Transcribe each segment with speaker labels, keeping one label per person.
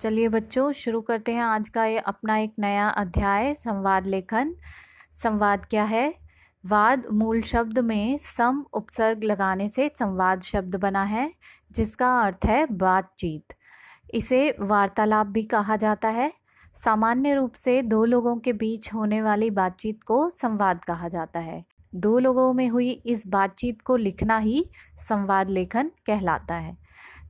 Speaker 1: चलिए बच्चों, शुरू करते हैं आज का ये अपना एक नया अध्याय, संवाद लेखन। संवाद क्या है? वाद मूल शब्द में सम उपसर्ग लगाने से संवाद शब्द बना है, जिसका अर्थ है बातचीत। इसे वार्तालाप भी कहा जाता है। सामान्य रूप से दो लोगों के बीच होने वाली बातचीत को संवाद कहा जाता है। दो लोगों में हुई इस बातचीत को लिखना ही संवाद लेखन कहलाता है।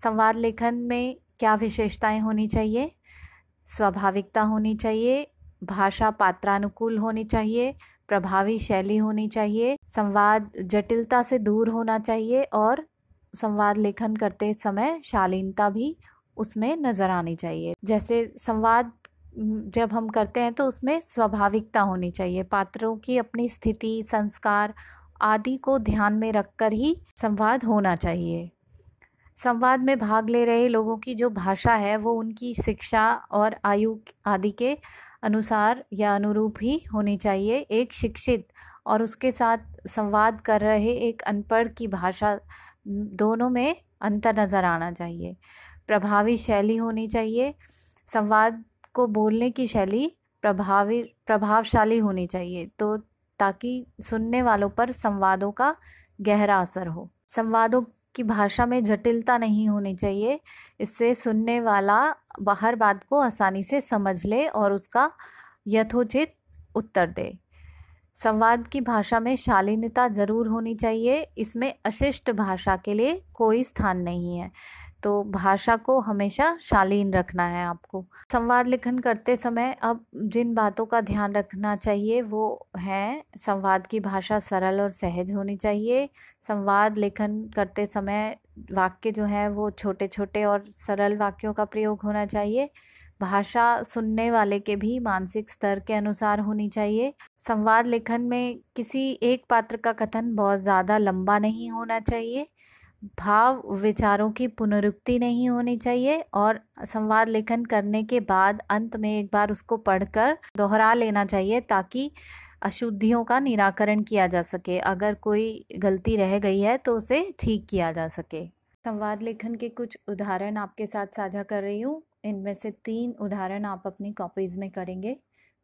Speaker 1: संवाद लेखन में क्या विशेषताएँ होनी चाहिए? स्वाभाविकता होनी चाहिए, भाषा पात्रानुकूल होनी चाहिए, प्रभावी शैली होनी चाहिए, संवाद जटिलता से दूर होना चाहिए और संवाद लेखन करते समय शालीनता भी उसमें नज़र आनी चाहिए। जैसे संवाद जब हम करते हैं तो उसमें स्वाभाविकता होनी चाहिए। पात्रों की अपनी स्थिति, संस्कार आदि को ध्यान में रखकर ही संवाद होना चाहिए। संवाद में भाग ले रहे लोगों की जो भाषा है, वो उनकी शिक्षा और आयु आदि के अनुसार या अनुरूप ही होनी चाहिए। एक शिक्षित और उसके साथ संवाद कर रहे एक अनपढ़ की भाषा दोनों में अंतर नज़र आना चाहिए। प्रभावी शैली होनी चाहिए। संवाद को बोलने की शैली प्रभावी, प्रभावशाली होनी चाहिए तो ताकि सुनने वालों पर संवादों का गहरा असर हो। संवादों की भाषा में जटिलता नहीं होनी चाहिए। इससे सुनने वाला बाहर बात को आसानी से समझ ले और उसका यथोचित उत्तर दे। संवाद की भाषा में शालीनता ज़रूर होनी चाहिए। इसमें अशिष्ट भाषा के लिए कोई स्थान नहीं है। तो भाषा को हमेशा शालीन रखना है आपको। संवाद लेखन करते समय अब जिन बातों का ध्यान रखना चाहिए, वो है संवाद की भाषा सरल और सहज होनी चाहिए। संवाद लेखन करते समय वाक्य जो है, वो छोटे छोटे और सरल वाक्यों का प्रयोग होना चाहिए। भाषा सुनने वाले के भी मानसिक स्तर के अनुसार होनी चाहिए। संवाद लेखन में किसी एक पात्र का कथन बहुत ज़्यादा लंबा नहीं होना चाहिए। भाव विचारों की पुनरुक्ति नहीं होनी चाहिए और संवाद लेखन करने के बाद अंत में एक बार उसको पढ़कर दोहरा लेना चाहिए ताकि अशुद्धियों का निराकरण किया जा सके। अगर कोई गलती रह गई है तो उसे ठीक किया जा सके। संवाद लेखन के कुछ उदाहरण आपके साथ साझा कर रही हूँ। इनमें से तीन उदाहरण आप अपनी कॉपीज़ में करेंगे।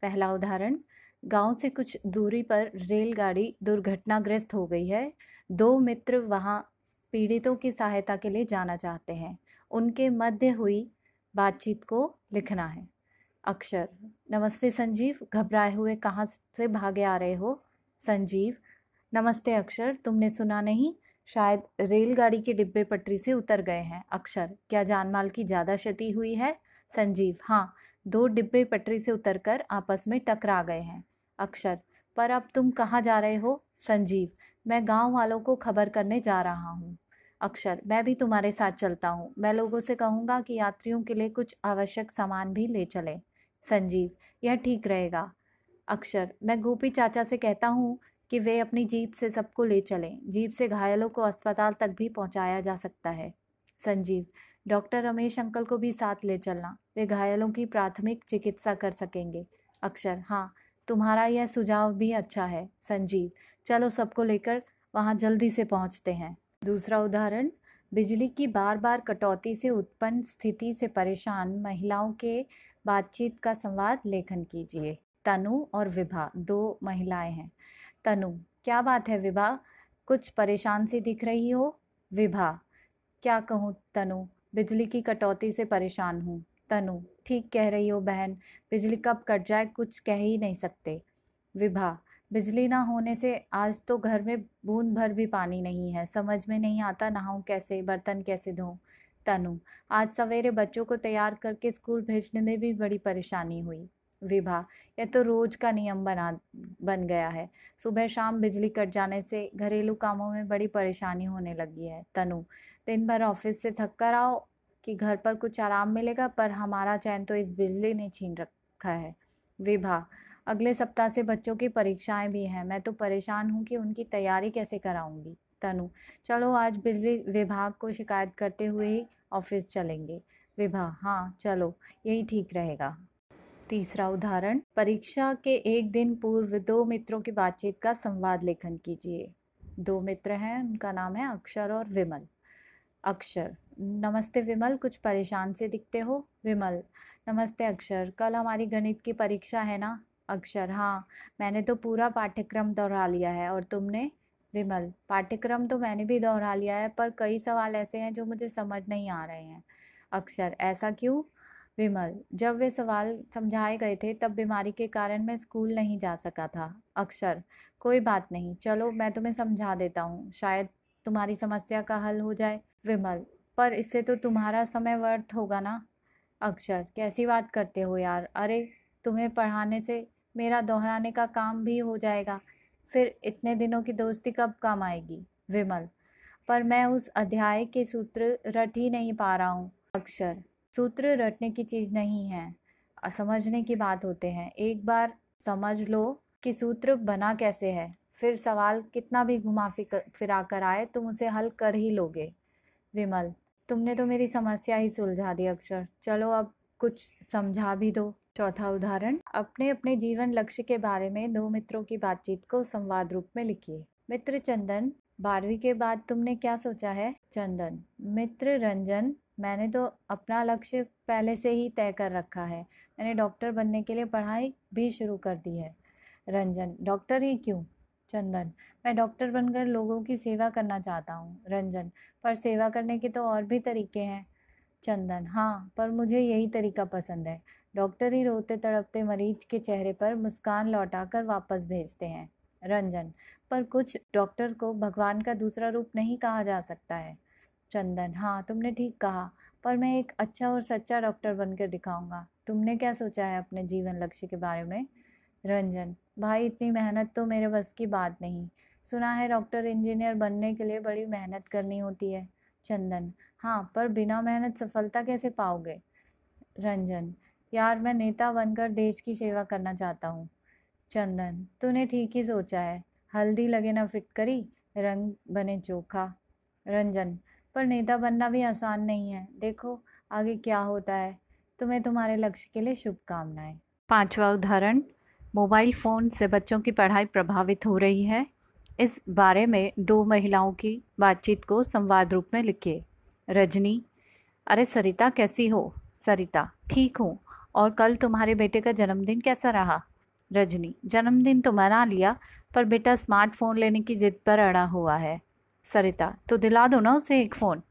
Speaker 1: पहला उदाहरण, गाँव से कुछ दूरी पर रेलगाड़ी दुर्घटनाग्रस्त हो गई है। दो मित्र वहाँ पीड़ितों की सहायता के लिए जाना चाहते हैं। उनके मध्य हुई बातचीत को लिखना है। अक्षर, नमस्ते संजीव, घबराए हुए कहाँ से भागे आ रहे हो? संजीव, नमस्ते अक्षर, तुमने सुना नहीं? शायद रेलगाड़ी के डिब्बे पटरी से उतर गए हैं। अक्षर, क्या जानमाल की ज़्यादा क्षति हुई है? संजीव हाँ दो डिब्बे पटरी से उतरकर आपस में टकरा गए हैं। अक्षर, पर अब तुम कहाँ जा रहे हो? संजीव, मैं गाँव वालों को खबर करने जा रहा हूँ। अक्षर। मैं भी तुम्हारे साथ चलता हूँ। मैं लोगों से कहूँगा कि यात्रियों के लिए कुछ आवश्यक सामान भी ले चलें। संजीव, यह ठीक रहेगा। अक्षर, मैं गोपी चाचा से कहता हूँ कि वे अपनी जीप से सबको ले चलें। जीप से घायलों को अस्पताल तक भी पहुँचाया जा सकता है। संजीव, डॉक्टर रमेश अंकल को भी साथ ले चलना। वे घायलों की प्राथमिक चिकित्सा कर सकेंगे। अक्षर हाँ तुम्हारा यह सुझाव भी अच्छा है। संजीव, चलो सबको लेकर वहाँ जल्दी से पहुँचते हैं। दूसरा उदाहरण, बिजली की बार बार कटौती से उत्पन्न स्थिति से परेशान महिलाओं के बातचीत का संवाद लेखन कीजिए। तनु और विभा, दो महिलाएँ हैं। तनु, क्या बात है विभा? कुछ परेशान सी दिख रही हो? विभा, क्या कहूँ तनु? बिजली की कटौती से परेशान हूँ। तनु, ठीक कह रही हो बहन, बिजली कब कट जाए कुछ कह ही नहीं सकते। विभा बिजली ना होने से आज तो घर में बूंद भर भी पानी नहीं है। समझ में नहीं आता नहाऊं कैसे, बर्तन कैसे धोऊं? तनु, आज सवेरे बच्चों को तैयार करके स्कूल भेजने में भी बड़ी परेशानी हुई। विभा, यह तो रोज का नियम बना, बन गया है। सुबह शाम बिजली कट जाने से घरेलू कामों में बड़ी परेशानी होने लगी है। तनु, दिन भर ऑफ़िस से थक कर आओ कि घर पर कुछ आराम मिलेगा, पर हमारा चैन तो इस बिजली ने छीन रखा है। विभा अगले सप्ताह से बच्चों की परीक्षाएँ भी हैं। मैं तो परेशान हूँ कि उनकी तैयारी कैसे कराऊँगी। तनु, चलो आज बिजली विभाग को शिकायत करते हुए ही ऑफ़िस चलेंगे। विभा हाँ चलो, यही ठीक रहेगा। तीसरा उदाहरण, परीक्षा के एक दिन पूर्व दो मित्रों की बातचीत का संवाद लेखन कीजिए। दो मित्र हैं, उनका नाम है अक्षर और विमल। अक्षर, नमस्ते विमल, कुछ परेशान से दिखते हो? विमल, नमस्ते अक्षर, कल हमारी गणित की परीक्षा है ना? अक्षर। हाँ मैंने तो पूरा पाठ्यक्रम दोहरा लिया है और तुमने विमल, पाठ्यक्रम तो मैंने भी दोहरा लिया है पर कई सवाल ऐसे हैं जो मुझे समझ नहीं आ रहे हैं। अक्षर, ऐसा क्यों? विमल, जब वे सवाल समझाए गए थे तब बीमारी के कारण मैं स्कूल नहीं जा सका था। अक्षर, कोई बात नहीं, चलो मैं तुम्हें समझा देता हूँ, शायद तुम्हारी समस्या का हल हो जाए। विमल, पर इससे तो तुम्हारा समय व्यर्थ होगा ना? अक्षर, कैसी बात करते हो यार? अरे, तुम्हें पढ़ाने से मेरा दोहराने का काम भी हो जाएगा। फिर इतने दिनों की दोस्ती कब काम आएगी? विमल। पर मैं उस अध्याय के सूत्र रट ही नहीं पा रहा हूँ। अक्षर। सूत्र रटने की चीज़ नहीं है। समझने की बात होते हैं। एक बार समझ लो कि सूत्र बना कैसे है। फिर सवाल कितना भी घुमा फिरा कर आए तुम उसे हल कर ही लोगे। विमल। तुमने तो मेरी समस्या ही सुलझा दी अक्षर। चलो अब कुछ समझा भी दो। चौथा उदाहरण, अपने अपने जीवन लक्ष्य के बारे में दो मित्रों की बातचीत को संवाद रूप में लिखिए। मित्र चंदन, बारहवीं के बाद तुमने क्या सोचा है? चंदन, मित्र रंजन, मैंने तो अपना लक्ष्य पहले से ही तय कर रखा है। मैंने डॉक्टर बनने के लिए पढ़ाई भी शुरू कर दी है। रंजन, डॉक्टर ही क्यों? चंदन, मैं डॉक्टर बनकर लोगों की सेवा करना चाहता हूँ। रंजन, पर सेवा करने के तो और भी तरीके हैं। चंदन। हाँ पर मुझे यही तरीका पसंद है। डॉक्टर ही रोते तड़पते मरीज़ के चेहरे पर मुस्कान लौटाकर वापस भेजते हैं। रंजन। पर कुछ डॉक्टर को भगवान का दूसरा रूप नहीं कहा जा सकता है। चंदन। हाँ तुमने ठीक कहा, पर मैं एक अच्छा और सच्चा डॉक्टर बनकर दिखाऊँगा। तुमने क्या सोचा है अपने जीवन लक्ष्य के बारे में? रंजन। भाई, इतनी मेहनत तो मेरे बस की बात नहीं। सुना है डॉक्टर इंजीनियर बनने के लिए बड़ी मेहनत करनी होती है। चंदन। हाँ पर बिना मेहनत सफलता कैसे पाओगे? रंजन। यार, मैं नेता बनकर देश की सेवा करना चाहता हूँ। चंदन। तूने ठीक ही सोचा है। हल्दी लगे ना फिटकरी रंग बने चोखा। रंजन। पर नेता बनना भी आसान नहीं है। देखो, आगे क्या होता है। तुम्हें तुम्हारे लक्ष्य के लिए शुभकामनाएँ। पांचवा उदाहरण। मोबाइल फ़ोन से बच्चों की पढ़ाई प्रभावित हो रही है। इस बारे में दो महिलाओं की बातचीत को संवाद रूप में लिखिए। रजनी, अरे सरिता कैसी हो? सरिता, ठीक हूँ। और कल तुम्हारे बेटे का जन्मदिन कैसा रहा? रजनी, जन्मदिन तो मना लिया, पर बेटा स्मार्टफ़ोन लेने की ज़िद पर अड़ा हुआ है। सरिता तो दिला दो ना उसे एक फ़ोन।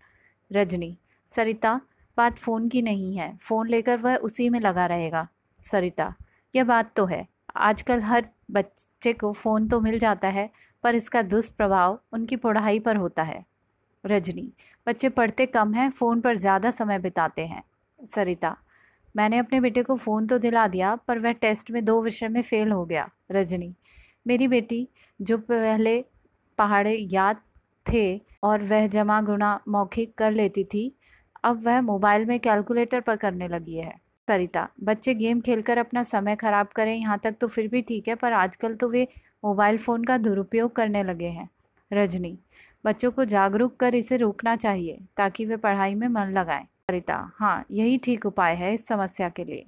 Speaker 1: रजनी, सरिता, बात फ़ोन की नहीं है। फ़ोन लेकर वह उसी में लगा रहेगा। सरिता, यह बात तो है। आजकल हर बच्चे को फ़ोन तो मिल जाता है, पर इसका दुष्प्रभाव उनकी पढ़ाई पर होता है। रजनी, बच्चे पढ़ते कम हैं, फ़ोन पर ज़्यादा समय बिताते हैं। सरिता, मैंने अपने बेटे को फ़ोन तो दिला दिया, पर वह टेस्ट में दो विषय में फ़ेल हो गया। रजनी, मेरी बेटी, जो पहले पहाड़े याद थे और वह जमा गुणा मौखिक कर लेती थी, अब वह मोबाइल में कैलकुलेटर पर करने लगी है। सरिता, बच्चे गेम खेलकर अपना समय खराब करें, यहाँ तक तो फिर भी ठीक है, पर आजकल तो वे मोबाइल फ़ोन का दुरुपयोग करने लगे हैं। रजनी, बच्चों को जागरूक कर इसे रोकना चाहिए, ताकि वे पढ़ाई में मन लगाएँ। सरिता हाँ यही ठीक उपाय है इस समस्या के लिए।